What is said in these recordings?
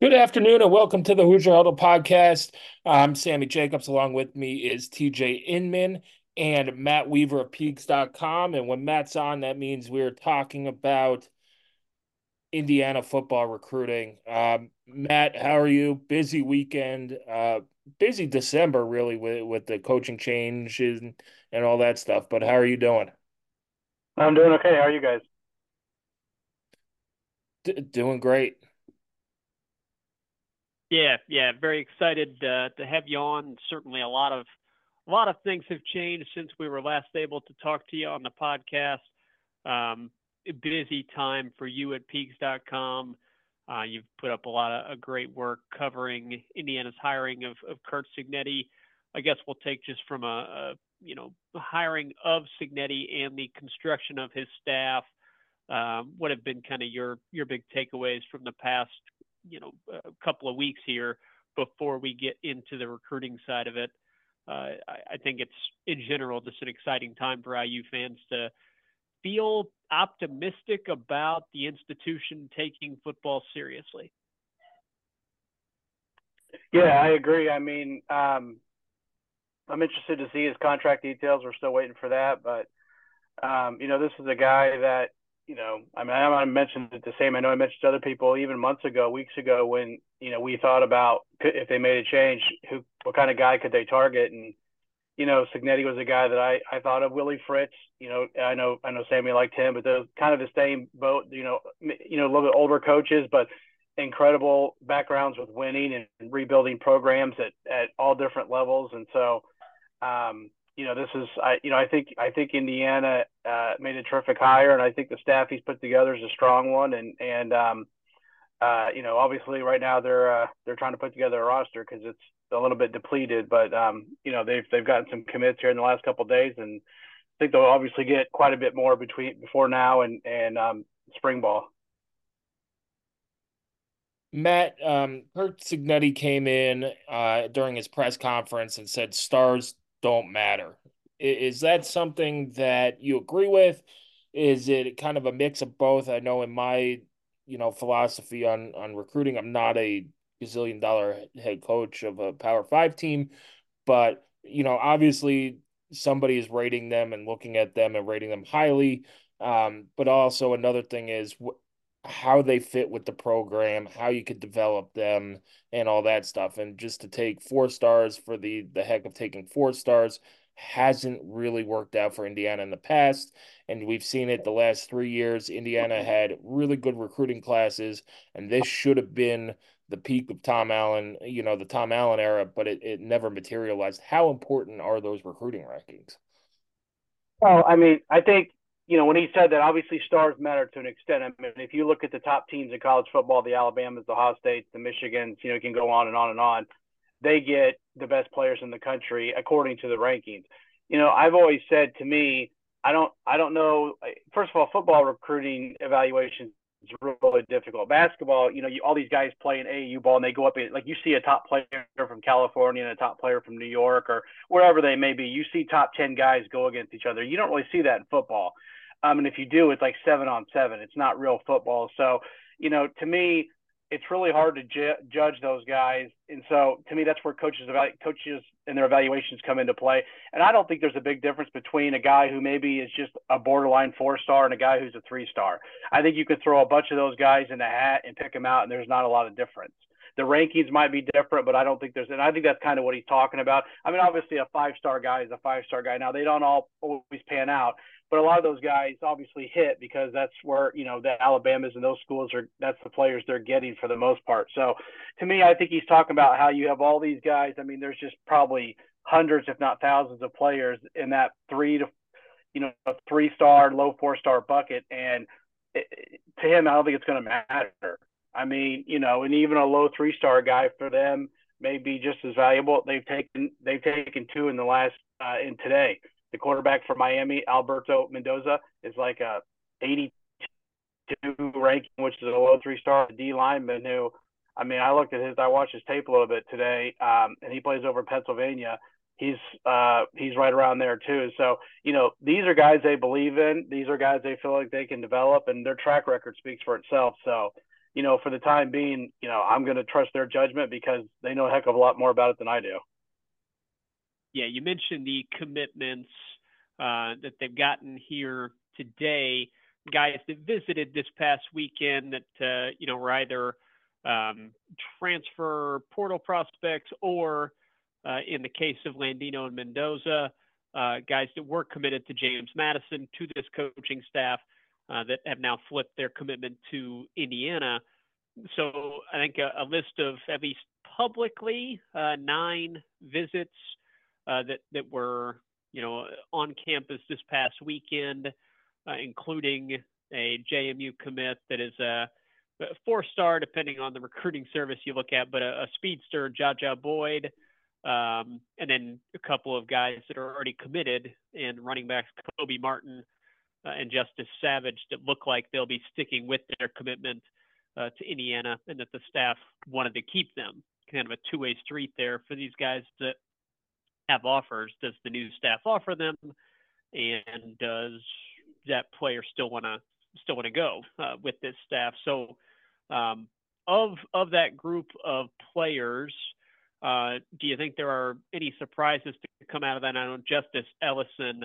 Good afternoon and welcome to the Hoosier Huddle podcast. I'm Sammy Jacobs. Along with me is TJ Inman and Matt Weaver of Peegs.com. And when Matt's on, that means we're talking about Indiana football recruiting. Um, Matt, how are you? Busy weekend, uh, busy December really with with the coaching change and, and all that stuff. But how are you doing? I'm doing okay. How are you guys? D- doing great. Yeah, yeah, very excited uh, to have you on. Certainly, a lot of a lot of things have changed since we were last able to talk to you on the podcast. Um, busy time for you at Peegs.com. Uh, you've put up a lot of, great work covering Indiana's hiring of, of Curt Cignetti. I guess we'll take just from a, a you know hiring of Cignetti and the construction of his staff. Um, what have been kind of your your big takeaways from the past you know a couple of weeks here before we get into the recruiting side of it. Uh, I, I, think it's in general just an exciting time for IU fans to feel optimistic about the institution taking football seriously. Yeah, I agree. I mean, um, I'm interested to see his contract details. We're still waiting for that, but um, you know, this is a guy that you know, I mean, I mentioned it the same. I know I mentioned to other people even months ago, weeks ago, when you know we thought about if they made a change, who, what kind of guy could they target? And you know, Cignetti was a guy that I I thought of. Willie Fritz, you know, I know I know Sammy liked him, but they're kind of the same boat. You know, you know, a little bit older coaches, but incredible backgrounds with winning and rebuilding programs at at all different levels. And so, um, you know, this is I you know I think I think Indiana uh, made a terrific hire, and I think the staff he's put together is a strong one. And and um, uh, you know, obviously right now they're uh, they're trying to put together a roster because it's a little bit depleted. But um, you know, they've they've gotten some commits here in the last couple of days, and I think they'll obviously get quite a bit more between before now and and um, spring ball. Matt, um, Curt Cignetti came in uh, during his press conference and said stars don't matter. Is that something that you agree with? Is it kind of a mix of both? I know in my, you know, philosophy on on recruiting, I'm not a gazillion dollar head coach of a Power Five team, but you know, obviously somebody is rating them and looking at them and rating them highly. Um, but also another thing is how they fit with the program, how you could develop them, and all that stuff. And just to take four stars for the the heck of taking four stars hasn't really worked out for Indiana in the past. And we've seen it the last three years. Indiana had really good recruiting classes, and this should have been the peak of Tom Allen, you know, the Tom Allen era, but it, it never materialized. How important are those recruiting rankings? Well, I mean, I think you know, when he said that, obviously stars matter to an extent. I mean, if you look at the top teams in college football, the Alabamas, the Ohio States, the Michigans, you know, you can go on and on and on. They get the best players in the country according to the rankings. You know, I've always said to me, I don't, I don't know. First of all, football recruiting evaluations is really difficult. Basketball, you know, you, all these guys play in AAU ball and they go up in, like you see a top player from California and a top player from New York or wherever they may be. You see top 10 guys go against each other. You don't really see that in football. Um, and if you do, it's like seven on seven. It's not real football. So, you know, to me, it's really hard to ju- judge those guys. And so, to me, that's where coaches about coaches and their evaluations come into play. And I don't think there's a big difference between a guy who maybe is just a borderline four star and a guy who's a three star. I think you could throw a bunch of those guys in a hat and pick them out, and there's not a lot of difference. The rankings might be different, but I don't think there's, and I think that's kind of what he's talking about. I mean, obviously, a five star guy is a five star guy. Now, they don't all always pan out, but a lot of those guys obviously hit because that's where you know the Alabamas and those schools are. That's the players they're getting for the most part. So, to me, I think he's talking about how you have all these guys. I mean, there's just probably hundreds, if not thousands, of players in that three to, you know, three star, low four star bucket, and it, to him, I don't think it's going to matter. I mean, you know, and even a low three star guy for them may be just as valuable. They've taken they've taken two in the last uh, in today. The quarterback for Miami, Alberto Mendoza, is like a 82 ranking, which is a low three star D lineman who, I mean, I looked at his, I watched his tape a little bit today, um, and he plays over in Pennsylvania. He's uh, he's right around there too. So you know, these are guys they believe in. These are guys they feel like they can develop, and their track record speaks for itself. So you know, for the time being, you know, I'm going to trust their judgment because they know a heck of a lot more about it than I do. Yeah, you mentioned the commitments uh, that they've gotten here today. Guys that visited this past weekend that uh, you know were either um, transfer portal prospects or, uh, in the case of Landino and Mendoza, uh, guys that were committed to James Madison to this coaching staff uh, that have now flipped their commitment to Indiana. So I think a, a list of at least publicly uh, nine visits that that were you know on campus this past weekend, uh, including a JMU commit that is a four star depending on the recruiting service you look at, but a, a speedster, Jaja Boyd. Um, and then a couple of guys that are already committed and running backs Kobe Martin uh, and Justice Savage that look like they'll be sticking with their commitment uh, to Indiana and that the staff wanted to keep them. Kind of a two way street there for these guys that have offers. Does the new staff offer them? And does that player still want to still want to go uh, with this staff? So, um, of of that group of players, uh, do you think there are any surprises to come out of that? I don't know Justice Ellison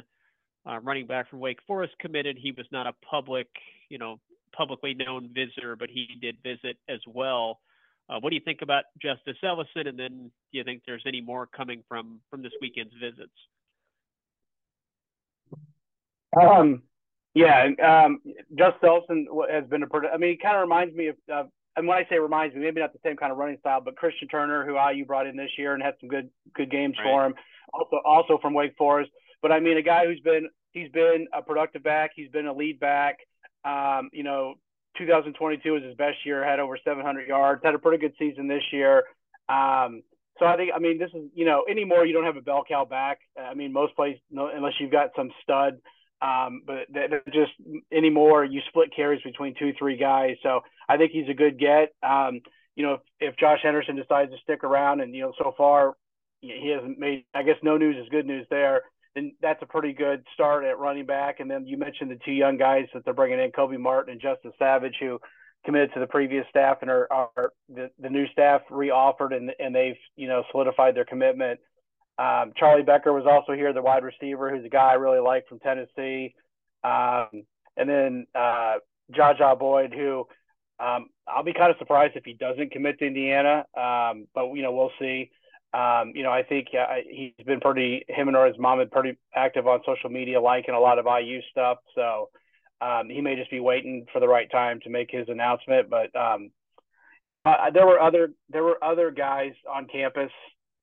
uh, running back from Wake Forest committed. He was not a public, you know, publicly known visitor, but he did visit as well. Uh, what do you think about Justice Ellison? And then do you think there's any more coming from from this weekend's visits? Um, yeah, um, Justice Ellison has been a product. I mean, he kind of reminds me of. Uh, and when I say reminds me, maybe not the same kind of running style, but Christian Turner, who IU brought in this year and had some good good games right. for him. Also, also from Wake Forest. But I mean, a guy who's been he's been a productive back. He's been a lead back. Um, you know, 2022 was his best year. Had over 700 yards. Had a pretty good season this year. Um, so I think I mean this is you know anymore you don't have a bell cow back. I mean most places no, unless you've got some stud. Um, but they're just anymore you split carries between two three guys. So I think he's a good get. Um, you know if, if Josh Henderson decides to stick around and you know so far he hasn't made I guess no news is good news there then that's a pretty good start at running back. And then you mentioned the two young guys that they're bringing in, Kobe Martin and Justin Savage, who committed to the previous staff and are, are the, the new staff reoffered and, and they've, you know, solidified their commitment. Um, Charlie Becker was also here, the wide receiver, who's a guy I really like from Tennessee. Um, and then uh, Jaja Boyd, who um, I'll be kind of surprised if he doesn't commit to Indiana, um, but you know we'll see. Um, you know, I think uh, he's been pretty, him and or his mom have pretty active on social media, liking a lot of IU stuff. So um, he may just be waiting for the right time to make his announcement. But um, uh, there were other there were other guys on campus,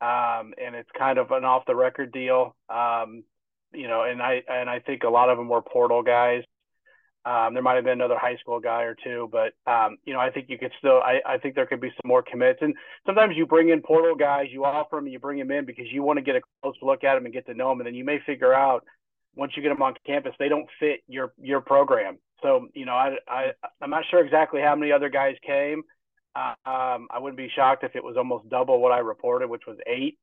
um, and it's kind of an off the record deal. Um, you know, and I and I think a lot of them were portal guys. Um, there might have been another high school guy or two, but um, you know, I think you could still. I, I think there could be some more commits. And sometimes you bring in portal guys, you offer them, you bring them in because you want to get a close look at them and get to know them, and then you may figure out once you get them on campus they don't fit your your program. So you know, I I I'm not sure exactly how many other guys came. Uh, um, I wouldn't be shocked if it was almost double what I reported, which was eight.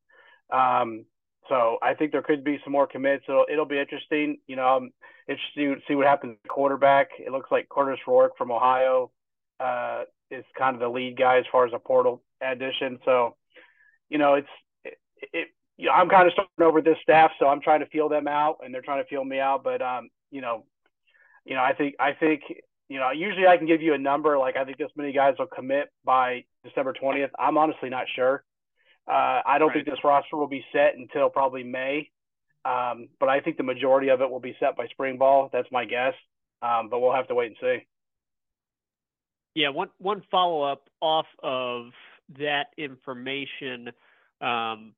Um, so I think there could be some more commits. It'll it'll be interesting. You know, I'm interested to see what happens at quarterback. It looks like Curtis Rourke from Ohio uh, is kind of the lead guy as far as a portal addition. So, you know, it's it, it you know, I'm kind of starting over this staff, so I'm trying to feel them out, and they're trying to feel me out. But um, you know, you know, I think I think you know, usually I can give you a number like I think this many guys will commit by December 20th. I'm honestly not sure. Uh, I don't right. think this roster will be set until probably May, um, but I think the majority of it will be set by spring ball. That's my guess, um, but we'll have to wait and see. Yeah, one one follow up off of that information. Um,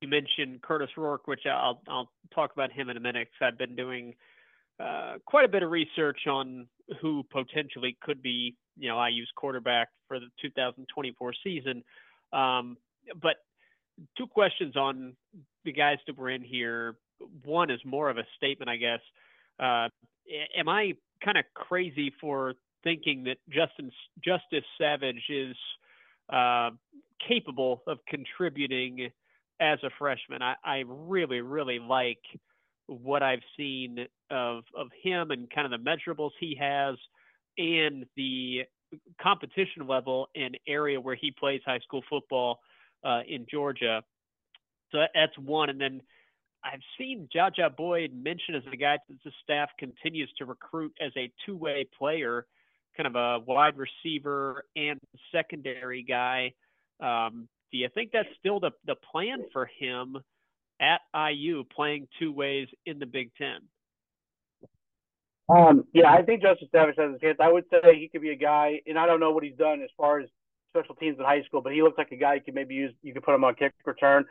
you mentioned Curtis Rourke, which I'll I'll talk about him in a minute because I've been doing uh, quite a bit of research on who potentially could be you know IU's quarterback for the 2024 season. Um, but two questions on the guys that were in here. One is more of a statement, I guess. Uh, am I kind of crazy for thinking that Justin Justice Savage is uh, capable of contributing as a freshman? I, I really, really like what I've seen of of him and kind of the measurables he has and the competition level and area where he plays high school football uh, in Georgia. So that's one. And then I've seen Jaja Boyd mentioned as a guy that the staff continues to recruit as a two-way player, kind of a wide receiver and secondary guy. Um, do you think that's still the, the plan for him at IU playing two ways in the Big Ten? Um, yeah, I think Justin Savage has a chance. I would say he could be a guy, and I don't know what he's done as far as special teams in high school, but he looks like a guy you could maybe use. You could put him on kick return.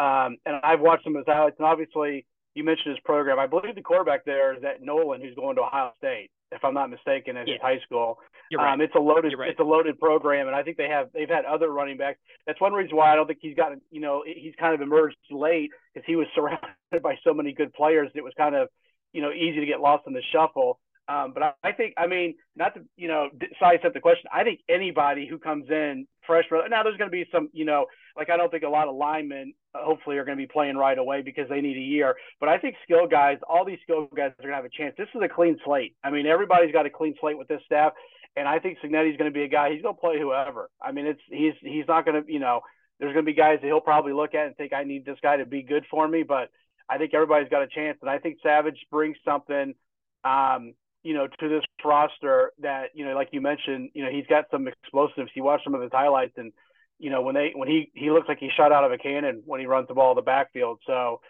Um, and I've watched some of his highlights, and obviously you mentioned his program. I believe the quarterback there is that Nolan, who's going to Ohio State, if I'm not mistaken, at yeah. his high school. You're right. Um, it's a loaded, right. it's a loaded program, and I think they have they've had other running backs. That's one reason why I don't think he's gotten, you know, he's kind of emerged late because he was surrounded by so many good players. It was kind of, you know, easy to get lost in the shuffle. Um, but I, I, think, I mean, not to, you know, sidestep the question. I think anybody who comes in freshman, now there's going to be some, you know, like I don't think a lot of linemen uh, hopefully are going to be playing right away because they need a year. But I think skill guys, all these skill guys are going to have a chance. This is a clean slate. I mean, everybody's got a clean slate with this staff. And I think Cignetti's going to be a guy. He's going to play whoever. I mean, it's he's he's not going to you know. There's going to be guys that he'll probably look at and think I need this guy to be good for me. But I think everybody's got a chance, and I think Savage brings something. Um, you know, to this roster that, you know, like you mentioned, you know, he's got some explosives. You watch some of his highlights and, you know, when they when he he looks like he shot out of a cannon when he runs the ball in the backfield. So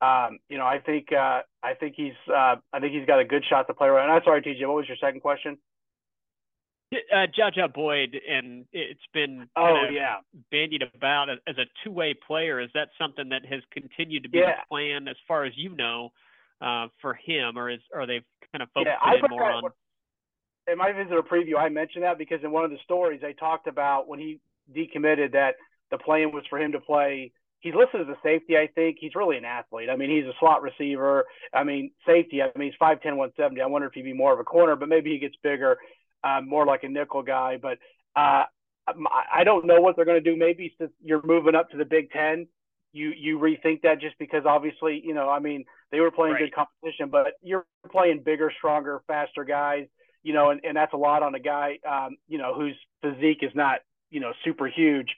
um, you know, I think uh, I think he's uh, I think he's got a good shot to play right. And I'm sorry, TJ, what was your second question? Uh, Jaja Boyd, and it's been oh yeah bandied about as a two-way player. Is that something that has continued to be yeah. the plan, as far as you know, uh, for him, or is are they kind of focused yeah, more on? In my visitor preview, I mentioned that because in one of the stories they talked about when he decommitted that the plan was for him to play. He's listed as a safety, I think. He's really an athlete. I mean, he's a slot receiver. I mean, safety. I mean, he's 5'10", 170. I wonder if he'd be more of a corner, but maybe he gets bigger, uh, more like a nickel guy. But uh, I don't know what they're going to do. Maybe since you're moving up to the Big Ten, you you rethink that just because obviously you know I mean they were playing right. good competition, but you're playing bigger, stronger, faster guys. You know, and, and that's a lot on a guy um, you know whose physique is not you know super huge.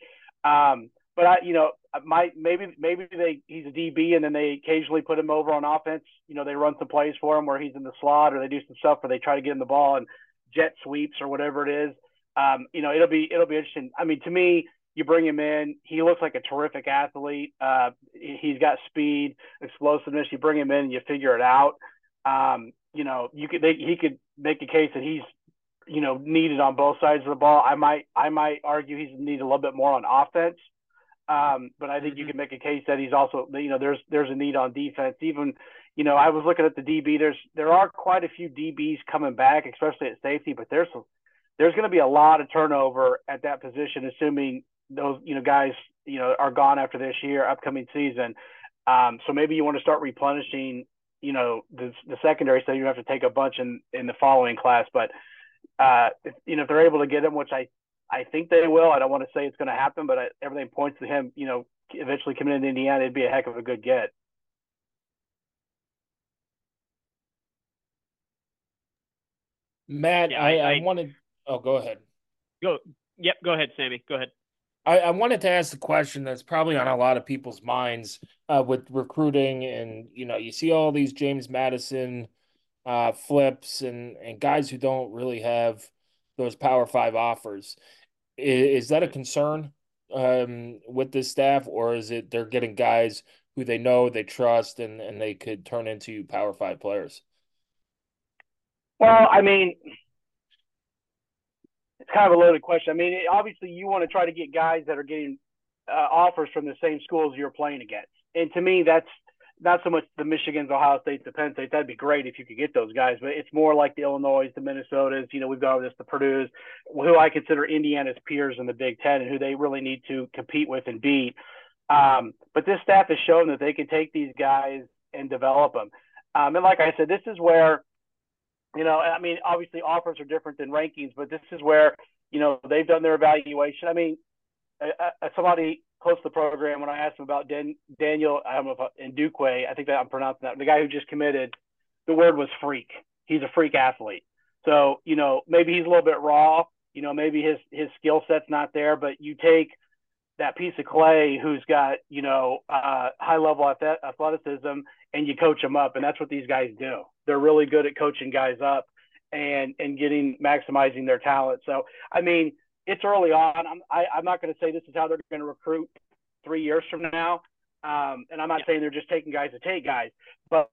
Um, but I, you know, my maybe maybe they he's a DB and then they occasionally put him over on offense. You know, they run some plays for him where he's in the slot or they do some stuff where they try to get him the ball and jet sweeps or whatever it is. Um, you know, it'll be it'll be interesting. I mean, to me, you bring him in, he looks like a terrific athlete. Uh, he's got speed, explosiveness. You bring him in, and you figure it out. Um, you know, you could they, he could make a case that he's you know, needed on both sides of the ball. I might I might argue he's needed a little bit more on offense. Um, but I think mm-hmm. you can make a case that he's also you know there's there's a need on defense. Even you know I was looking at the DB. There's there are quite a few DBs coming back, especially at safety. But there's there's going to be a lot of turnover at that position, assuming those you know guys you know are gone after this year, upcoming season. Um, so maybe you want to start replenishing you know the the secondary, so you have to take a bunch in in the following class, but uh, if, you know, if they're able to get him, which I, I think they will. I don't want to say it's going to happen, but I, everything points to him, you know, eventually coming into Indiana, it'd be a heck of a good get. Matt, yeah, I, I, I wanted. Oh, go ahead. Go. Yep. Go ahead, Sammy. Go ahead. I, I wanted to ask the question that's probably on a lot of people's minds uh, with recruiting, and you know, you see all these James Madison uh, flips and and guys who don't really have those Power Five offers. Is, is that a concern um, with this staff, or is it they're getting guys who they know they trust and and they could turn into Power Five players? Well, I mean, it's kind of a loaded question. I mean, obviously, you want to try to get guys that are getting uh, offers from the same schools you're playing against, and to me, that's not so much the Michigans, Ohio States, the Penn States. That'd be great if you could get those guys, but it's more like the Illinois, the Minnesotas. You know, we've gone over this, the Purdue's, who I consider Indiana's peers in the Big Ten, and who they really need to compete with and beat. Um, but this staff has shown that they can take these guys and develop them. Um, and like I said, this is where, you know, I mean, obviously offers are different than rankings, but this is where, you know, they've done their evaluation. I mean, somebody close to the program when I asked him about Dan, Daniel, I don't know if Ndukwe, I think that I'm pronouncing that, the guy who just committed, the word was freak. He's a freak athlete. So, you know, maybe he's a little bit raw, you know, maybe his, his skill set's not there, but you take that piece of clay who's got, you know, uh, high level athleticism and you coach them up. And that's what these guys do. They're really good at coaching guys up and, and getting, maximizing their talent. So, I mean, it's early on. I'm I, am i am not going to say this is how they're going to recruit three years from now. Um, and I'm not yeah. saying they're just taking guys to take guys, but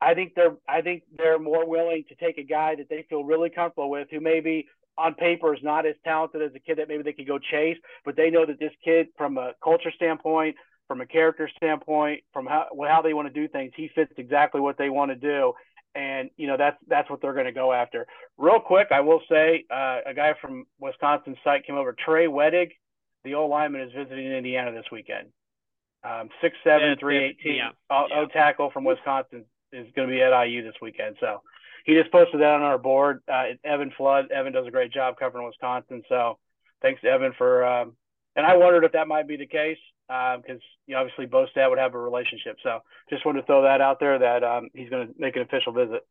I think they're I think they're more willing to take a guy that they feel really comfortable with, who maybe on paper is not as talented as a kid that maybe they could go chase, but they know that this kid, from a culture standpoint, from a character standpoint, from how how they want to do things, he fits exactly what they want to do, and you know that's that's what they're going to go after. Real quick, I will say uh, a guy from Wisconsin site came over. Trey Wedig, the old lineman, is visiting Indiana this weekend. Um, six seven three eighteen. Yeah. O, yeah. o tackle from Wisconsin is going to be at IU this weekend. So he just posted that on our board. Uh, Evan Flood. Evan does a great job covering Wisconsin. So thanks to Evan for. Um, and I wondered if that might be the case because um, you know, obviously Bostad would have a relationship. So just wanted to throw that out there that um, he's going to make an official visit.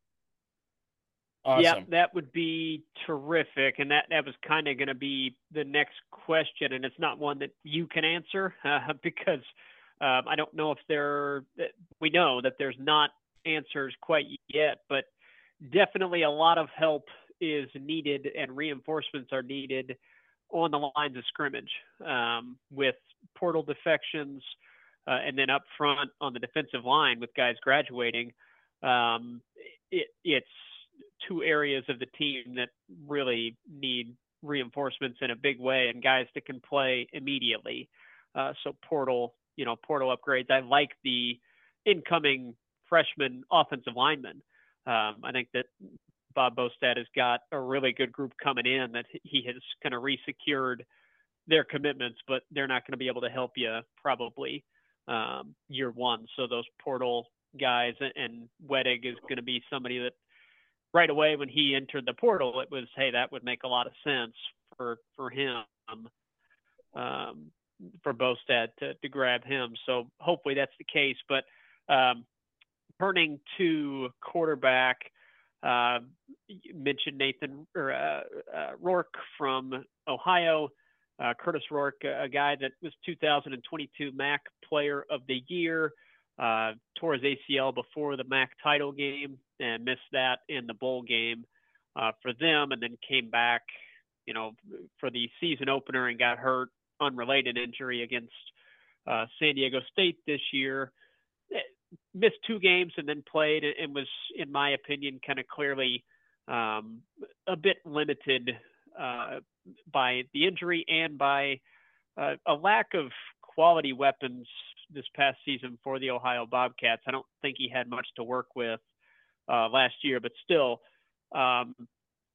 Awesome. Yeah, that would be terrific, and that that was kind of going to be the next question, and it's not one that you can answer uh, because um, I don't know if there. We know that there's not answers quite yet, but definitely a lot of help is needed, and reinforcements are needed on the lines of scrimmage um, with portal defections, uh, and then up front on the defensive line with guys graduating. Um, it, it's two areas of the team that really need reinforcements in a big way and guys that can play immediately. Uh, so portal, you know, portal upgrades. I like the incoming freshman offensive lineman. Um, I think that Bob Bostad has got a really good group coming in that he has kind of resecured their commitments, but they're not going to be able to help you probably um, year one. So those portal guys and Wedig is going to be somebody that right away when he entered the portal, it was hey that would make a lot of sense for for him um, for Bostad to, to grab him. So hopefully that's the case. But um, turning to quarterback. Uh, mentioned Nathan or uh, uh, Rourke from Ohio. Uh, Curtis Rourke, a guy that was 2022 MAC Player of the Year, uh, tore his ACL before the MAC title game and missed that in the bowl game for them, and then came back, you know, for the season opener and got hurt, unrelated injury against San Diego State this year. Missed two games and then played and was, in my opinion, kind of clearly um, a bit limited uh, by the injury and by uh, a lack of quality weapons this past season for the Ohio Bobcats. I don't think he had much to work with uh, last year, but still, um,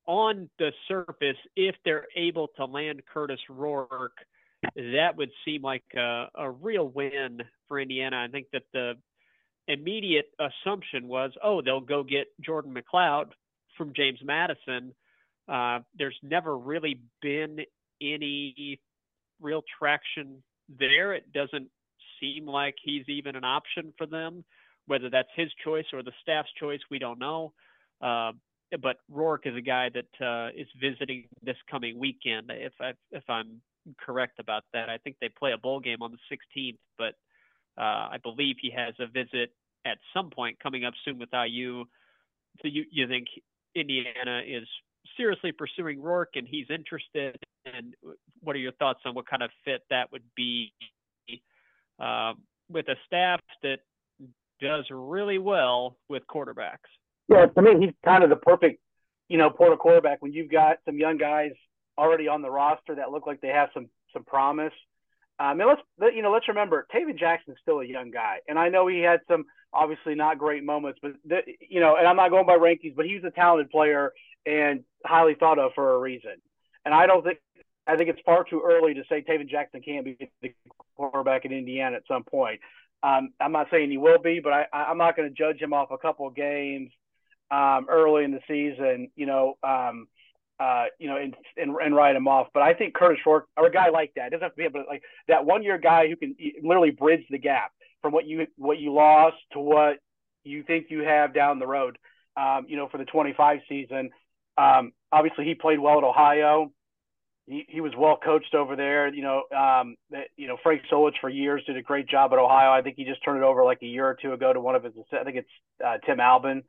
on the surface, if they're able to land Curtis Rourke, that would seem like a, a real win for Indiana. I think that the immediate assumption was, oh, they'll go get Jordan McCloud from James Madison. Uh, there's never really been any real traction there. It doesn't seem like he's even an option for them. Whether that's his choice or the staff's choice, we don't know. Uh, but Rourke is a guy that uh, is visiting this coming weekend. If I if I'm correct about that, I think they play a bowl game on the 16th, but uh, I believe he has a visit at some point coming up soon with IU. So you you think Indiana is seriously pursuing Rourke and he's interested. And what are your thoughts on what kind of fit that would be uh, with a staff that does really well with quarterbacks? Yeah, to me, he's kind of the perfect, you know, portal quarterback when you've got some young guys already on the roster that look like they have some some promise. Um, and let's you know let's remember Tayven Jackson's still a young guy, and I know he had some obviously not great moments, but the, you know, and I'm not going by rankings, but he's a talented player and highly thought of for a reason. And I don't think I think it's far too early to say Tayven Jackson can't be the quarterback in Indiana at some point. Um, I'm not saying he will be, but I, I'm not going to judge him off a couple of games um, early in the season. You know, um, uh, you know, and, and, and write him off. But I think Curtis Rourke, or a guy like that, doesn't have to be able to like that one year guy who can literally bridge the gap from what you what you lost to what you think you have down the road. Um, you know, for the 25 season. Um, obviously, he played well at Ohio. He, he was well coached over there. You know, um, that, you know Frank Solich for years did a great job at Ohio. I think he just turned it over like a year or two ago to one of his. I think it's uh, Tim Albin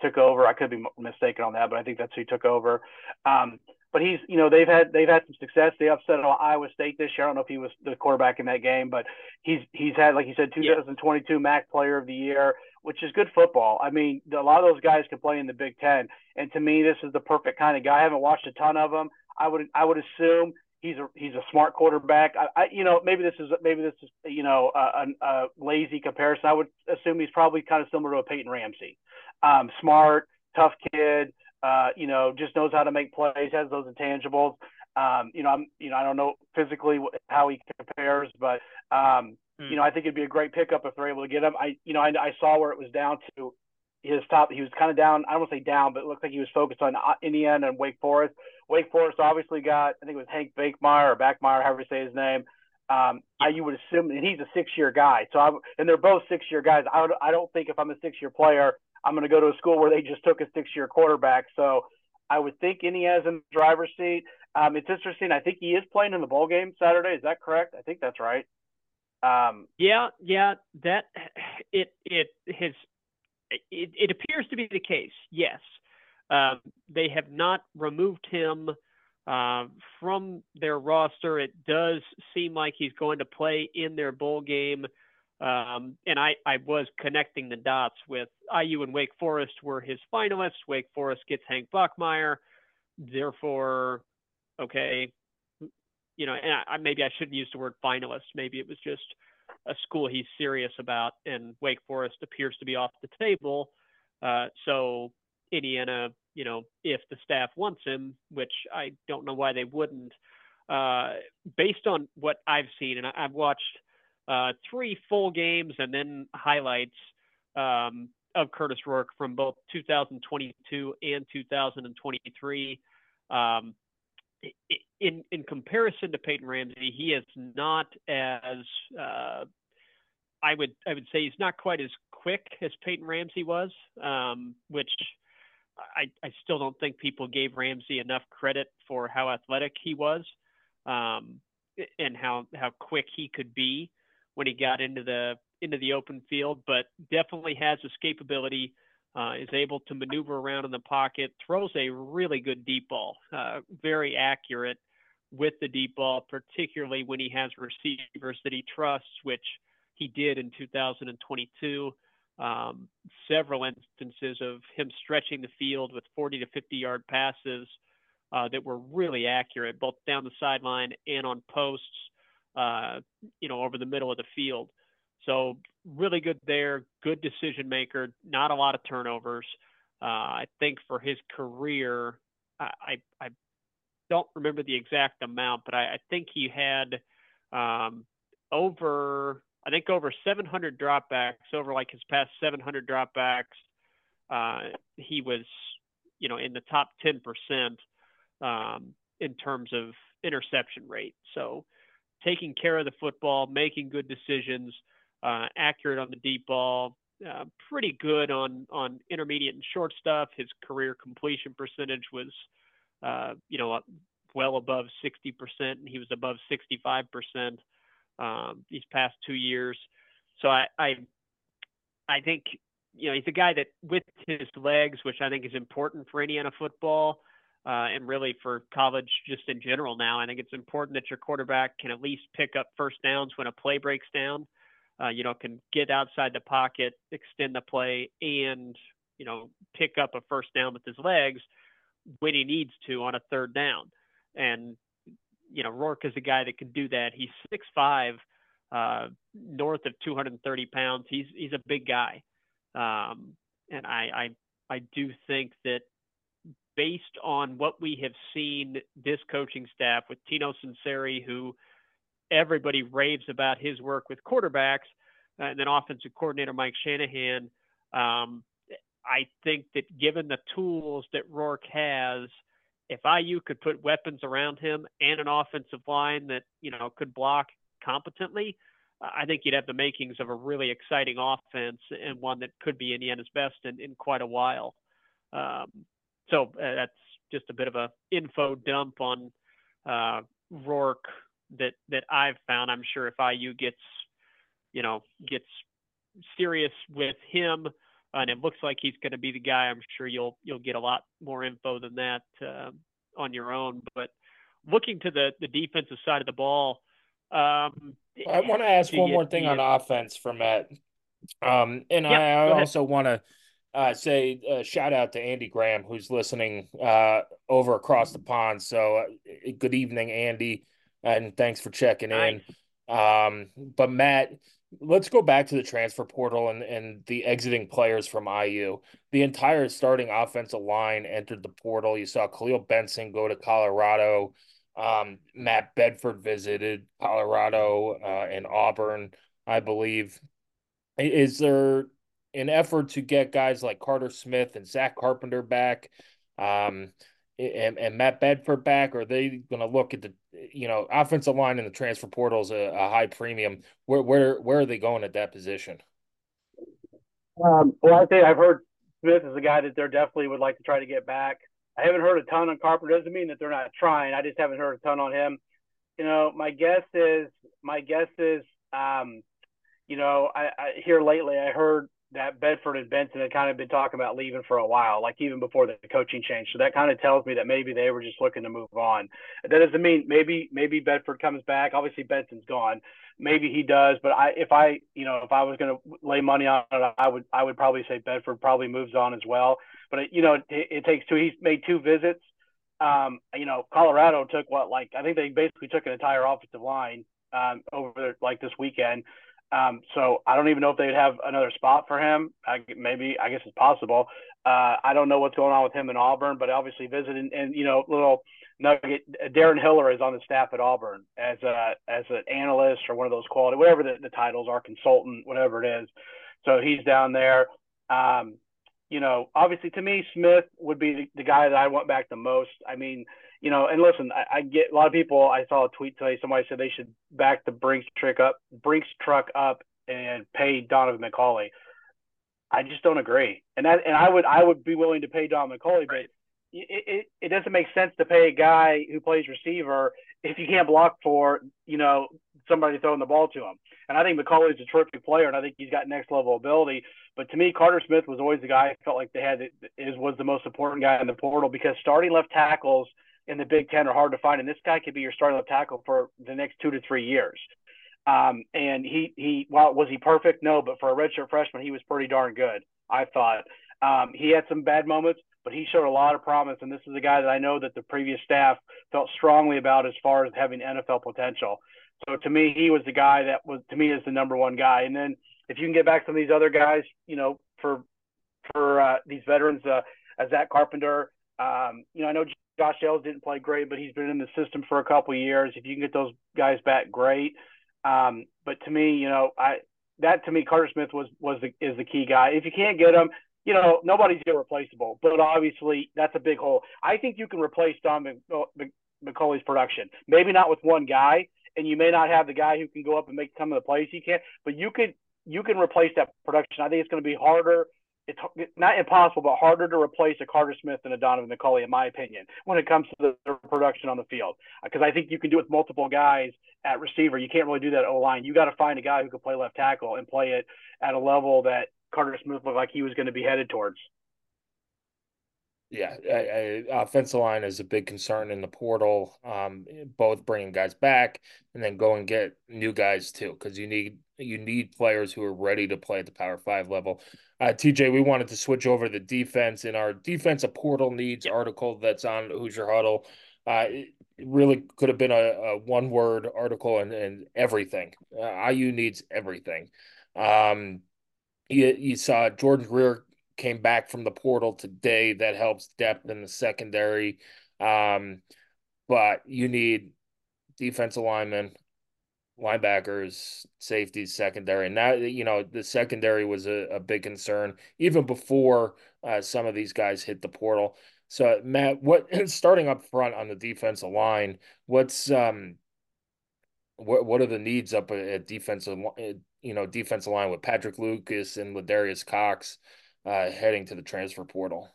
took over. I could be mistaken on that, but I think that's who took over. Um, but he's, you know, they've had they've had some success. They upset Iowa State this year. I don't know if he was the quarterback in that game, but he's he's had, like you said, 2022 yeah. MAC Player of the Year, which is good football. I mean, a lot of those guys can play in the Big Ten, and to me, this is the perfect kind of guy. I haven't watched a ton of them. I would I would assume he's a he's a smart quarterback. I, I you know maybe this is maybe this is you know a, a, a lazy comparison. I would assume he's probably kind of similar to a Peyton Ramsey um, smart, tough kid. Uh, you know, just knows how to make plays, has those intangibles. Um, you know, I'm, you know, I don't know physically how he compares, but um, mm. you know, I think it'd be a great pickup if they're able to get him. I, you know, I, I saw where it was down to his top. He was kind of down. I don't want to say down, but it looked like he was focused on uh, Indiana and Wake Forest. Wake Forest obviously got, I think it was Hank Bakemeyer or Backmeyer, however you say his name. Um, I, you would assume, and he's a six-year guy. So, I, and they're both six-year guys. I, would, I don't think if I'm a six-year player, I'm going to go to a school where they just took a six year quarterback. So I would think Indiana's in the driver's seat. Um, it's interesting. I think he is playing in the bowl game Saturday. Is that correct? I think that's right. Um, yeah, yeah, that it it has it, it appears to be the case. Yes, um, they have not removed him uh, from their roster. It does seem like he's going to play in their bowl game. Um, and I, I was connecting the dots with IU and Wake Forest were his finalists. Wake Forest gets Hank Bachmeier. Therefore, okay, you know, and I, maybe I shouldn't use the word finalist. Maybe it was just a school he's serious about, and Wake Forest appears to be off the table. Uh, so Indiana, you know, if the staff wants him, which I don't know why they wouldn't, uh, based on what I've seen, and I, I've watched – uh, three full games and then highlights um, of Curtis Rourke from both 2022 and 2023. Um, in in comparison to Peyton Ramsey, he is not as uh, I would I would say he's not quite as quick as Peyton Ramsey was, um, which I, I still don't think people gave Ramsey enough credit for how athletic he was um, and how how quick he could be when he got into the into the open field, but definitely has escapability. Uh, is able to maneuver around in the pocket, throws a really good deep ball, uh, very accurate with the deep ball, particularly when he has receivers that he trusts, which he did in 2022. Um, several instances of him stretching the field with 40 to 50 yard passes uh, that were really accurate, both down the sideline and on posts uh, you know, over the middle of the field. So really good there, good decision maker, not a lot of turnovers. Uh, I think for his career, I, I, I don't remember the exact amount, but I, I think he had um, over, I think over 700 dropbacks, over like his past 700 dropbacks. Uh, he was, you know, in the top 10% um, in terms of interception rate. So taking care of the football, making good decisions, uh, accurate on the deep ball, uh, pretty good on on intermediate and short stuff. His career completion percentage was, uh, you know, well above 60%, and he was above 65% um, these past two years. So I, I, I think you know he's a guy that with his legs, which I think is important for Indiana football uh, and really for college just in general now. I think it's important that your quarterback can at least pick up first downs when a play breaks down. Uh, you know, can get outside the pocket, extend the play, and you know, pick up a first down with his legs when he needs to on a third down. And you know, Rourke is a guy that can do that. He's six five, uh, north of 230 pounds. He's he's a big guy. Um, and I, I, I do think that based on what we have seen this coaching staff with Tino Sunseri, who everybody raves about his work with quarterbacks, and then offensive coordinator Mike Shanahan. Um, I think that given the tools that Rourke has, if IU could put weapons around him and an offensive line that you know could block competently, I think you'd have the makings of a really exciting offense and one that could be Indiana's best in, in quite a while. Um, so uh, that's just a bit of a info dump on uh, Rourke that that I've found. I'm sure if IU gets you know gets serious with him and it looks like he's going to be the guy, I'm sure you'll you'll get a lot more info than that uh, on your own. But looking to the the defensive side of the ball, um, I want to ask one more thing on offense for Matt, um, and yep, I also want to. Uh, say uh, shout out to Andy Graham who's listening uh, over across the pond. So uh, good evening, Andy, and thanks for checking in. Um, but Matt, let's go back to the transfer portal and, and the exiting players from IU. The entire starting offensive line entered the portal. You saw Khalil Benson go to Colorado. Um, Matt Bedford visited Colorado uh, and Auburn, I believe. Is there an effort to get guys like Carter Smith and Zach Carpenter back? Um, and, and Matt Bedford back? Are they going to look at the you know offensive line in the transfer portal is a, a, high premium? Where where where are they going at that position? Um, well, I think I've heard Smith is a guy that they're definitely would like to try to get back. I haven't heard a ton on Carpenter. Doesn't mean that they're not trying. I just haven't heard a ton on him. You know, my guess is my guess is um, you know, I, I here lately I heard that Bedford and Benson had kind of been talking about leaving for a while, like even before the coaching change. So that kind of tells me that maybe they were just looking to move on. That doesn't mean maybe maybe Bedford comes back. Obviously Benson's gone. Maybe he does, but I if I you know if I was going to lay money on it, I would I would probably say Bedford probably moves on as well. But it, you know it, it takes two. He's made two visits. Um, you know Colorado took what like I think they basically took an entire offensive line um, over like this weekend. Um, so I don't even know if they'd have another spot for him. I, maybe I guess it's possible. Uh, I don't know what's going on with him in Auburn, but obviously visiting and you know little nugget. Darren Hiller is on the staff at Auburn as a as an analyst or one of those quality whatever the, the titles are, consultant, whatever it is. So he's down there. Um, you know, obviously to me, Smith would be the, the guy that I want back the most. I mean, you know, and listen, I, I, get a lot of people. I saw a tweet today. Somebody said they should back the Brinks trick up, Brinks truck up, and pay Donovan McCulley. I just don't agree, and that, and I would, I would be willing to pay Don McCulley, but it, it, it doesn't make sense to pay a guy who plays receiver if you can't block for, you know, somebody throwing the ball to him. And I think McCulley's a terrific player, and I think he's got next level ability. But to me, Carter Smith was always the guy I felt like they had is was the most important guy in the portal because starting left tackles – in the Big Ten are hard to find, and this guy could be your starting left tackle for the next two to three years. Um, and he he well was he perfect? No, but for a redshirt freshman, he was pretty darn good. I thought um, he had some bad moments, but he showed a lot of promise. And this is a guy that I know that the previous staff felt strongly about as far as having NFL potential. So to me, he was the guy that was to me is the number one guy. And then if you can get back some of these other guys, you know, for for uh, these veterans, uh, Zach Carpenter, um, you know, I know Josh Ells didn't play great, but he's been in the system for a couple years. If you can get those guys back, great. Um, but to me, you know, I that to me, Carter Smith was was the, is the key guy. If you can't get him, you know, nobody's irreplaceable. But obviously, that's a big hole. I think you can replace Don McCulley's production. Maybe not with one guy, and you may not have the guy who can go up and make some of the plays he can. But you could you can replace that production. I think it's going to be harder it's not impossible, but harder to replace a Carter Smith and a Donovan McCulley, in my opinion, when it comes to the, production on the field. Uh, because I think you can do it with multiple guys at receiver. You can't really do that O line. You got to find a guy who can play left tackle and play it at a level that Carter Smith looked like he was going to be headed towards. Yeah, I, I, offensive line is a big concern in the portal. Um, both bringing guys back and then go and get new guys too, because you need you need players who are ready to play at the Power Five level. Uh, TJ, we wanted to switch over the defense in our defensive portal needs article that's on Hoosier Huddle. Uh, it really could have been a, a one word article and, and everything. Uh, IU needs everything. Um, you you saw Jordan Greer came back from the portal today. That helps depth in the secondary. Um, but you need defensive linemen, linebackers, safeties, secondary. And now, you know, the secondary was a, a big concern even before uh, some of these guys hit the portal. So, Matt, what starting up front on the defensive line, what's um, what what are the needs up at defensive, you know, defensive line with Patrick Lucas and with Darius Cox uh, heading to the transfer portal?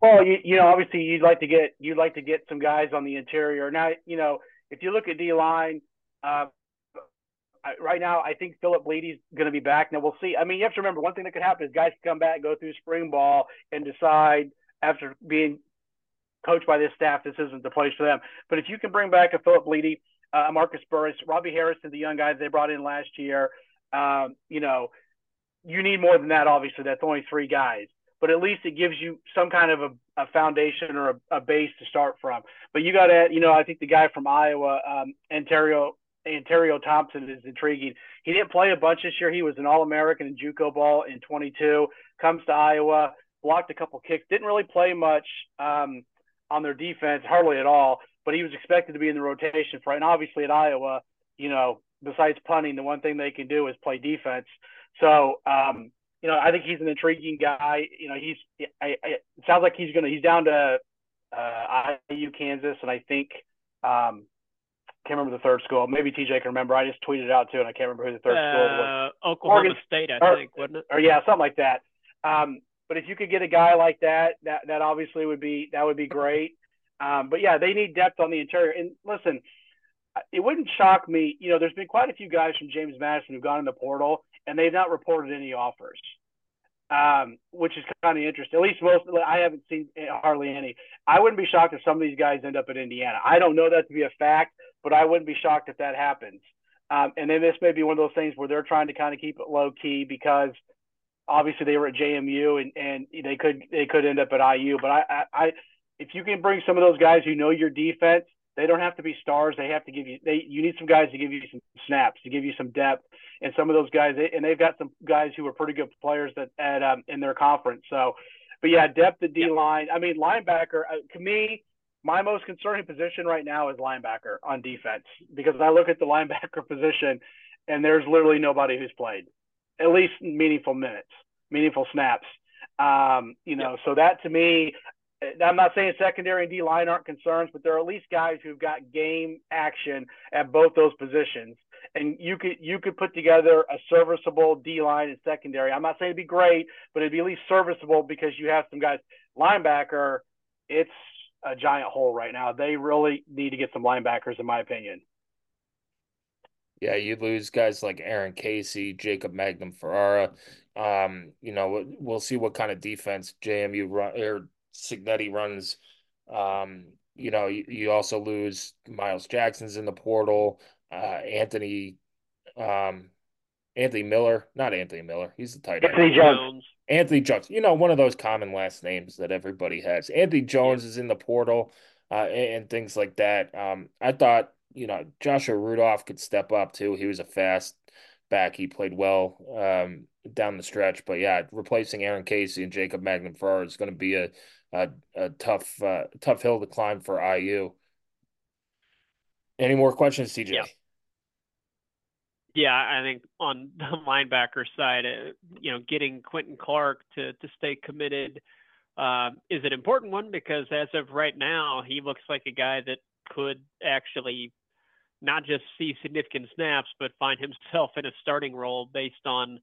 Well, you, you know, obviously you'd like to get you'd like to get some guys on the interior. Now, you know, if you look at D line, uh, right now I think Philip Blidi's going to be back. Now we'll see. I mean, you have to remember one thing that could happen is guys come back, go through spring ball, and decide after being coached by this staff this isn't the place for them. But if you can bring back a Philip Bleedy, uh, Marcus Burris, Robbie Harrison, the young guys they brought in last year, um, you know, you need more than that. Obviously, that's only three guys but at least it gives you some kind of a, a foundation or a, a, base to start from. But you got to, you know, I think the guy from Iowa, um, Ontario, Ontario Thompson is intriguing. He didn't play a bunch this year. He was an All-American in JUCO ball in 22. Comes to Iowa, blocked a couple kicks. Didn't really play much um, on their defense, hardly at all. But he was expected to be in the rotation for. And obviously at Iowa, you know, besides punting, the one thing they can do is play defense. So um, you know, I think he's an intriguing guy. You know, he's I, I, it sounds like he's gonna he's down to uh, IU, Kansas, and I think um, can't remember the third school. Maybe TJ can remember. I just tweeted it out too, and I can't remember who the third uh, school was. Uh, Oklahoma Oregon, State, I or, think, wasn't it? Or yeah, something like that. Um, but if you could get a guy like that, that that obviously would be that would be great. Um, but yeah, they need depth on the interior. And listen, it wouldn't shock me. You know, there's been quite a few guys from James Madison who've gone in the portal and they've not reported any offers, um, which is kind of interesting. At least most, I haven't seen hardly any. I wouldn't be shocked if some of these guys end up at Indiana. I don't know that to be a fact, but I wouldn't be shocked if that happens. Um, and then this may be one of those things where they're trying to kind of keep it low key because obviously they were at JMU and, and they could they could end up at IU. But I, I, I if you can bring some of those guys who know your defense they don't have to be stars. They have to give you they you need some guys to give you some snaps, to give you some depth. And some of those guys and they've got some guys who are pretty good players that at um, in their conference. So but yeah, depth at D line. I mean, linebacker uh, to me, my most concerning position right now is linebacker on defense because I look at the linebacker position and there's literally nobody who's played at least meaningful minutes, meaningful snaps. Um, you know, so that to me, I'm not saying secondary and D line aren't concerns, but there are at least guys who've got game action at both those positions. And you could you could put together a serviceable D line and secondary. I'm not saying it'd be great, but it'd be at least serviceable because you have some guys. Linebacker, it's a giant hole right now. They really need to get some linebackers, in my opinion. Yeah, you lose guys like Aaron Casey, Jacob Mangum-Farrar. Um, you know, we'll see what kind of defense JMU run or Cignetti runs. Um, you know, you, you, also lose Myles Jackson's in the portal. Uh, Anthony, um, Anthony Miller, not Anthony Miller. He's the tight end. Anthony Jones. Anthony Jones. You know, one of those common last names that everybody has. Anthony Jones is in the portal, uh, and, and, things like that. Um, I thought, you know, Joshua Rudolph could step up too. He was a fast back. He played well um, down the stretch. But yeah, replacing Aaron Casey and Jacob Mangum-Farrar is going to be a a, a tough uh, tough hill to climb for IU. Any more questions, TJ? Yeah. Yeah, I think on the linebacker side, uh, you know, getting Quentin Clark to to stay committed uh, is an important one because as of right now, he looks like a guy that could actually not just see significant snaps, but find himself in a starting role based on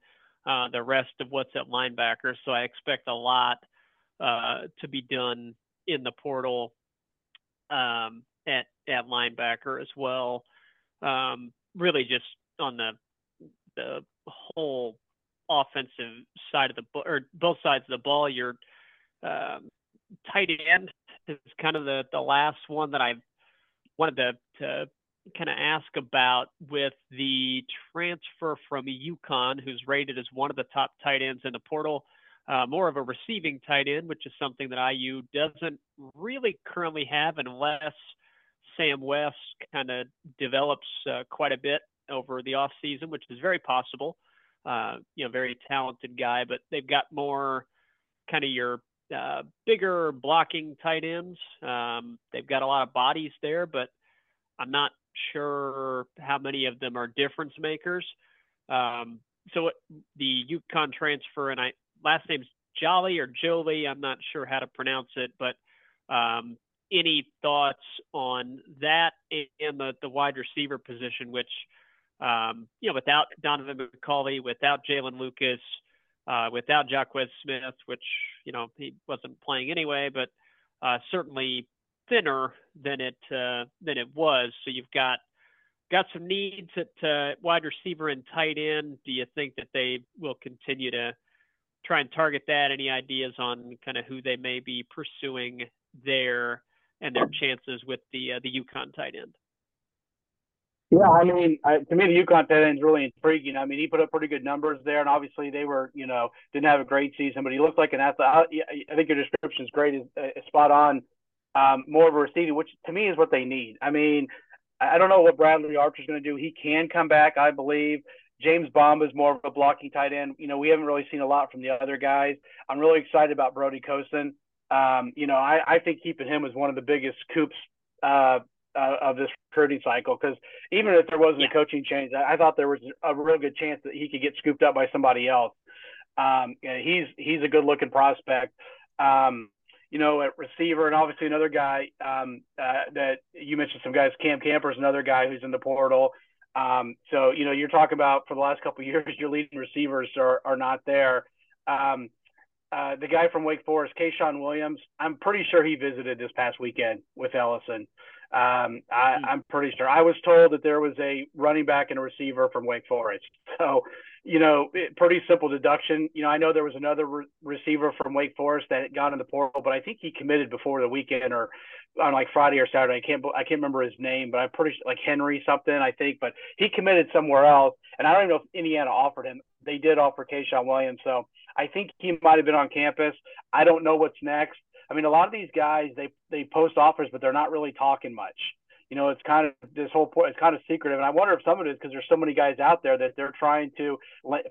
uh, the rest of what's at linebacker. So I expect a lot uh, to be done in the portal um, at at linebacker as well. Um, really, just on the the whole offensive side of the ball or both sides of the ball, your um, tight end is kind of the the last one that I wanted to, to kind of ask about with the transfer from UConn, who's rated as one of the top tight ends in the portal uh, more of a receiving tight end, which is something that IU doesn't really currently have unless Sam West kind of develops uh, quite a bit over the offseason, which is very possible. uh, you know, very talented guy, but they've got more kind of your uh, bigger blocking tight ends. Um, they've got a lot of bodies there, but I'm not sure how many of them are difference makers. Um, so the UConn transfer, and I last name's Jolly or Jolie. I'm not sure how to pronounce it, but um, any thoughts on that and the, the wide receiver position, which um, you know, without Donaven McCulley, without Jaylin Lucas, uh, without Jaquez Smith, which you know he wasn't playing anyway, but uh, certainly thinner than it uh, than it was. So you've got got some needs at uh, wide receiver and tight end. Do you think that they will continue to try and target that? Any ideas on kind of who they may be pursuing there and their chances with the uh, the UConn tight end? Yeah, I mean, I, to me, the UConn tight end is really intriguing. I mean, he put up pretty good numbers there, and obviously they were, you know, didn't have a great season, but he looked like an athlete. I, I think your description is great, is, is spot on. Um, more of a receiver, which to me is what they need. I mean, I don't know what Bradley Archer is going to do. He can come back, I believe. James Bomba is more of a blocking tight end. You know, we haven't really seen a lot from the other guys. I'm really excited about Brody Costen. Um, you know, I, I think keeping him is one of the biggest coups uh, uh, of this recruiting cycle because even if there wasn't yeah. a coaching change, I, I, thought there was a real good chance that he could get scooped up by somebody else. Um, he's he's a good looking prospect. Um, you know, at receiver, and obviously another guy um, uh, that you mentioned some guys. Cam Camper's another guy who's in the portal. Um, so you know, you're talking about for the last couple years, your leading receivers are are not there. Um, uh, the guy from Wake Forest, Ke'Shawn Williams, I'm pretty sure he visited this past weekend with Ellison. Um, I, am hmm. pretty sure. I was told that there was a running back and a receiver from Wake Forest. So, you know, it, pretty simple deduction. You know, I know there was another re- receiver from Wake Forest that had gone in the portal, but I think he committed before the weekend or on like Friday or Saturday. I can't I can't remember his name, but I'm pretty sure, like Henry something I think. But he committed somewhere else, and I don't even know if Indiana offered him. They did offer Ke'Shawn Williams, so I think he might have been on campus. I don't know what's next. I mean, a lot of these guys they they post offers, but they're not really talking much. You know, it's kind of this whole point. It's kind of secretive, and I wonder if some of it is because there's so many guys out there that they're trying to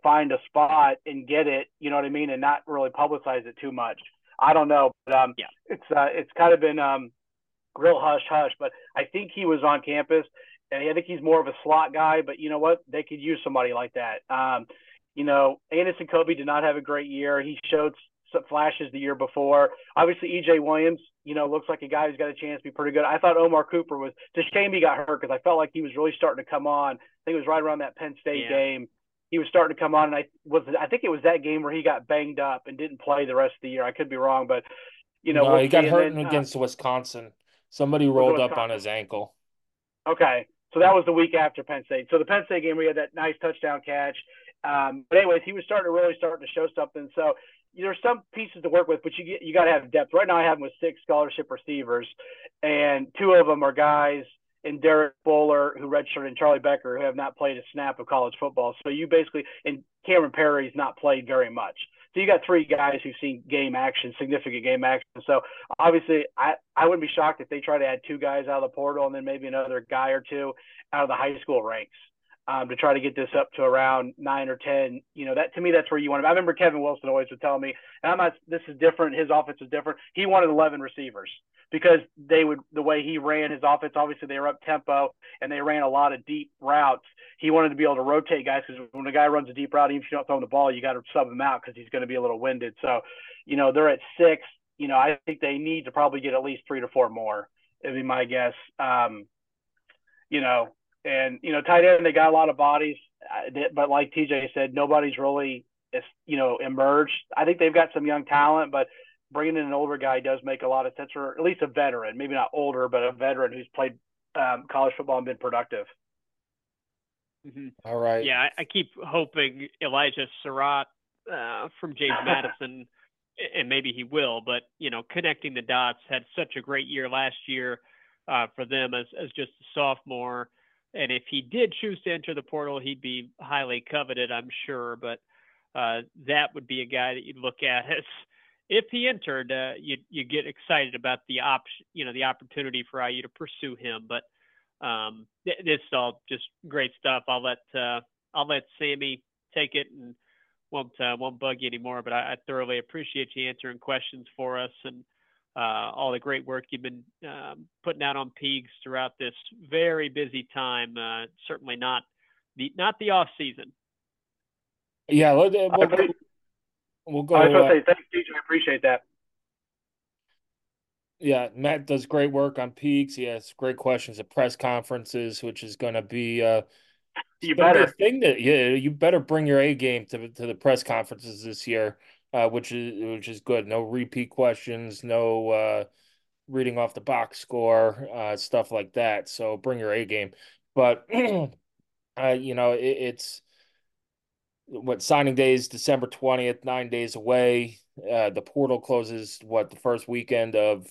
find a spot and get it. You know what I mean, and not really publicize it too much. I don't know, but um, yeah, it's uh, it's kind of been um, real hush hush. But I think he was on campus, and I think he's more of a slot guy. But you know what? They could use somebody like that. Um, you know, Andison Coby did not have a great year. He showed flashes the year before. Obviously, EJ Williams, you know, looks like a guy who's got a chance to be pretty good. I thought Omar Cooper was. It's a shame he got hurt because I felt like he was really starting to come on. I think it was right around that Penn State yeah. game. He was starting to come on, and I was. I think it was that game where he got banged up and didn't play the rest of the year. I could be wrong, but you know, no, we'll he got hurt then, uh, against uh, Wisconsin. Somebody rolled up on his ankle. Okay, so that was the week after Penn State. So the Penn State game, we had that nice touchdown catch. Um, but anyways, he was starting to really starting to show something. So there's some pieces to work with, but you you got to have depth. Right now, I have him with six scholarship receivers, and two of them are guys in Derek Bowler, who redshirted, and Charlie Becker, who have not played a snap of college football. So you basically and Cameron Perry's not played very much. So you got three guys who've seen game action, significant game action. So obviously, I, I wouldn't be shocked if they try to add two guys out of the portal and then maybe another guy or two out of the high school ranks um, to try to get this up to around nine or ten. You know, that to me, that's where you want to. I remember Kevin Wilson always would tell me, and I'm not. This is different. His offense is different. He wanted 11 receivers because they would the way he ran his offense. Obviously, they were up tempo and they ran a lot of deep routes. He wanted to be able to rotate guys because when a guy runs a deep route, even if you don't throw him the ball, you got to sub him out because he's going to be a little winded. So, you know, they're at six. You know, I think they need to probably get at least three to four more. It'd be my guess. Um, you know, and you know, tight end they got a lot of bodies, uh, but like TJ said, nobody's really you know emerged. I think they've got some young talent, but bringing in an older guy does make a lot of sense, or at least a veteran, maybe not older, but a veteran who's played um, college football and been productive. Mm-hmm. All right. Yeah, I, I keep hoping Elijah Sarratt uh, from James Madison, and maybe he will, but you know, connecting the dots had such a great year last year uh, for them as as just a sophomore. And if he did choose to enter the portal, he'd be highly coveted, I'm sure. But uh, that would be a guy that you'd look at as if he entered, uh, you you get excited about the option, you know, the opportunity for IU to pursue him. But um, th- this is all just great stuff. I'll let uh, I'll let Sammy take it and won't uh, won't bug you anymore. But I, I, thoroughly appreciate you answering questions for us and uh, all the great work you've been um, putting out on Peegs throughout this very busy time. Uh, certainly not the not the off season. Yeah, we'll, we'll, we'll go. I was going to say thanks, TJ. I appreciate that. Yeah, Matt does great work on Peegs. He has great questions at press conferences, which is going to be uh, you better thing that yeah, you better bring your A game to to the press conferences this year, uh, which is which is good. No repeat questions, no uh, reading off the box score, uh, stuff like that. So bring your A game. But uh, you know, it, it's what signing day is December twentieth, nine days away. Uh, the portal closes what the first weekend of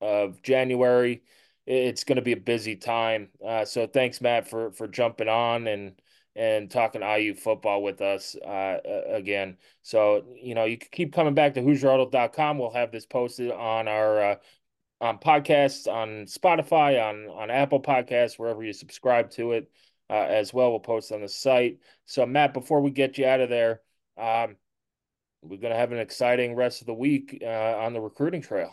of January. It's going to be a busy time. Uh, so thanks, Matt, for for jumping on and and talking IU football with us uh, again. So you know you can keep coming back to HoosierHuddle.com. We'll have this posted on our uh, on podcasts on Spotify, on on Apple Podcasts, wherever you subscribe to it. Uh, as well, we'll post on the site. So, Matt, before we get you out of there, um, we're going to have an exciting rest of the week uh, on the recruiting trail.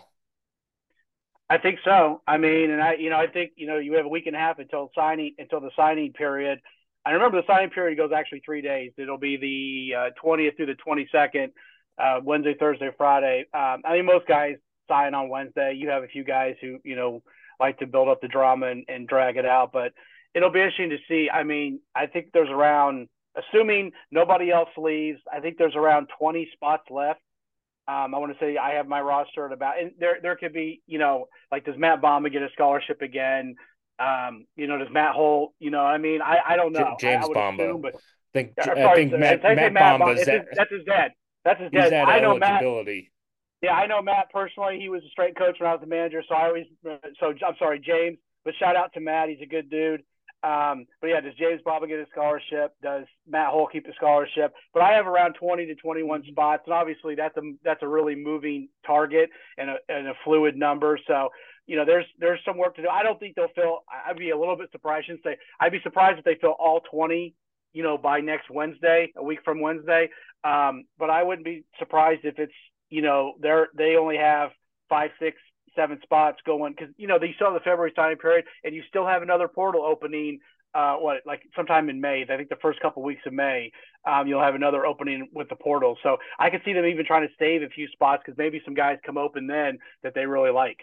I think so. I mean, and I, you know, I think you know you have a week and a half until signing until the signing period. I remember the signing period goes actually three days. It'll be the uh, twentieth uh, through the twenty second, uh, Wednesday, Thursday, Friday. Um, I think most guys sign on Wednesday. You have a few guys who you know like to build up the drama and, and drag it out, but it'll be interesting to see. I mean, I think there's around, assuming nobody else leaves, I think there's around twenty spots left um, I want to say I have my roster at about, and there there could be, you know, like does Matt Bomba get a scholarship again? Um, you know, does Matt Holt? You know, I mean, I, I don't know. James I, I Bomba. Assume, but, I think sorry, I think Matt, Matt, Matt Bomba. That, that's his dad. That's his dad. I know Matt. Yeah, I know Matt personally. He was a straight coach when I was the manager, so I always. So I'm sorry, James. But shout out to Matt. He's a good dude. Um, but yeah, does James Bomba get a scholarship? Does Matt Holt keep the scholarship? But I have around 20 to 21 mm-hmm. spots, and obviously that's a that's a really moving target and a, and a fluid number. So you know, there's there's some work to do. I don't think they'll fill. I'd be a little bit surprised. and say I'd be surprised if they fill all 20. You know, by next Wednesday, a week from Wednesday. Um, but I wouldn't be surprised if it's you know they're they only have five, six, seven spots going because you know they still have the February signing period, and you still have another portal opening. Uh, what like sometime in May? I think the first couple weeks of May, um, you'll have another opening with the portal. So I could see them even trying to save a few spots because maybe some guys come open then that they really like.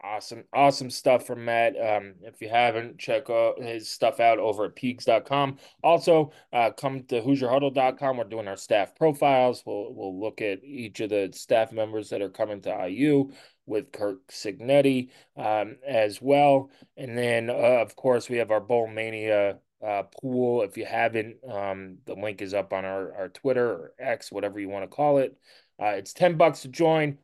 Awesome, awesome stuff from Matt. Um, if you haven't, check out his stuff out over at peegs.com. Also, uh, come to HoosierHuddle.com. We're doing our staff profiles. We'll we'll look at each of the staff members that are coming to IU with Curt Cignetti um, as well. And then, uh, of course, we have our Bowl Mania uh, pool. If you haven't, um, the link is up on our, our Twitter or X, whatever you want to call it. Uh, it's 10 bucks to join.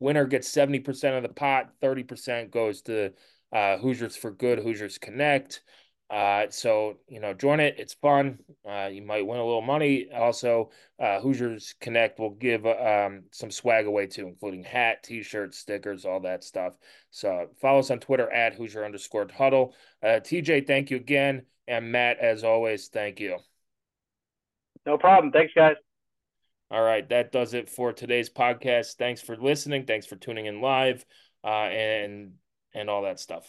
Winner gets 70% of the pot, 30% goes to uh, Hoosiers for Good, Hoosiers Connect. Uh, so you know, join it. It's fun. Uh, you might win a little money. Also, uh, Hoosiers Connect will give um, some swag away too, including hat, t-shirts, stickers, all that stuff. So follow us on Twitter at Hoosier underscore Huddle. Uh, TJ, thank you again, and Matt, as always, thank you. No problem. Thanks, guys. All right, that does it for today's podcast. Thanks for listening. Thanks for tuning in live, uh, and and all that stuff.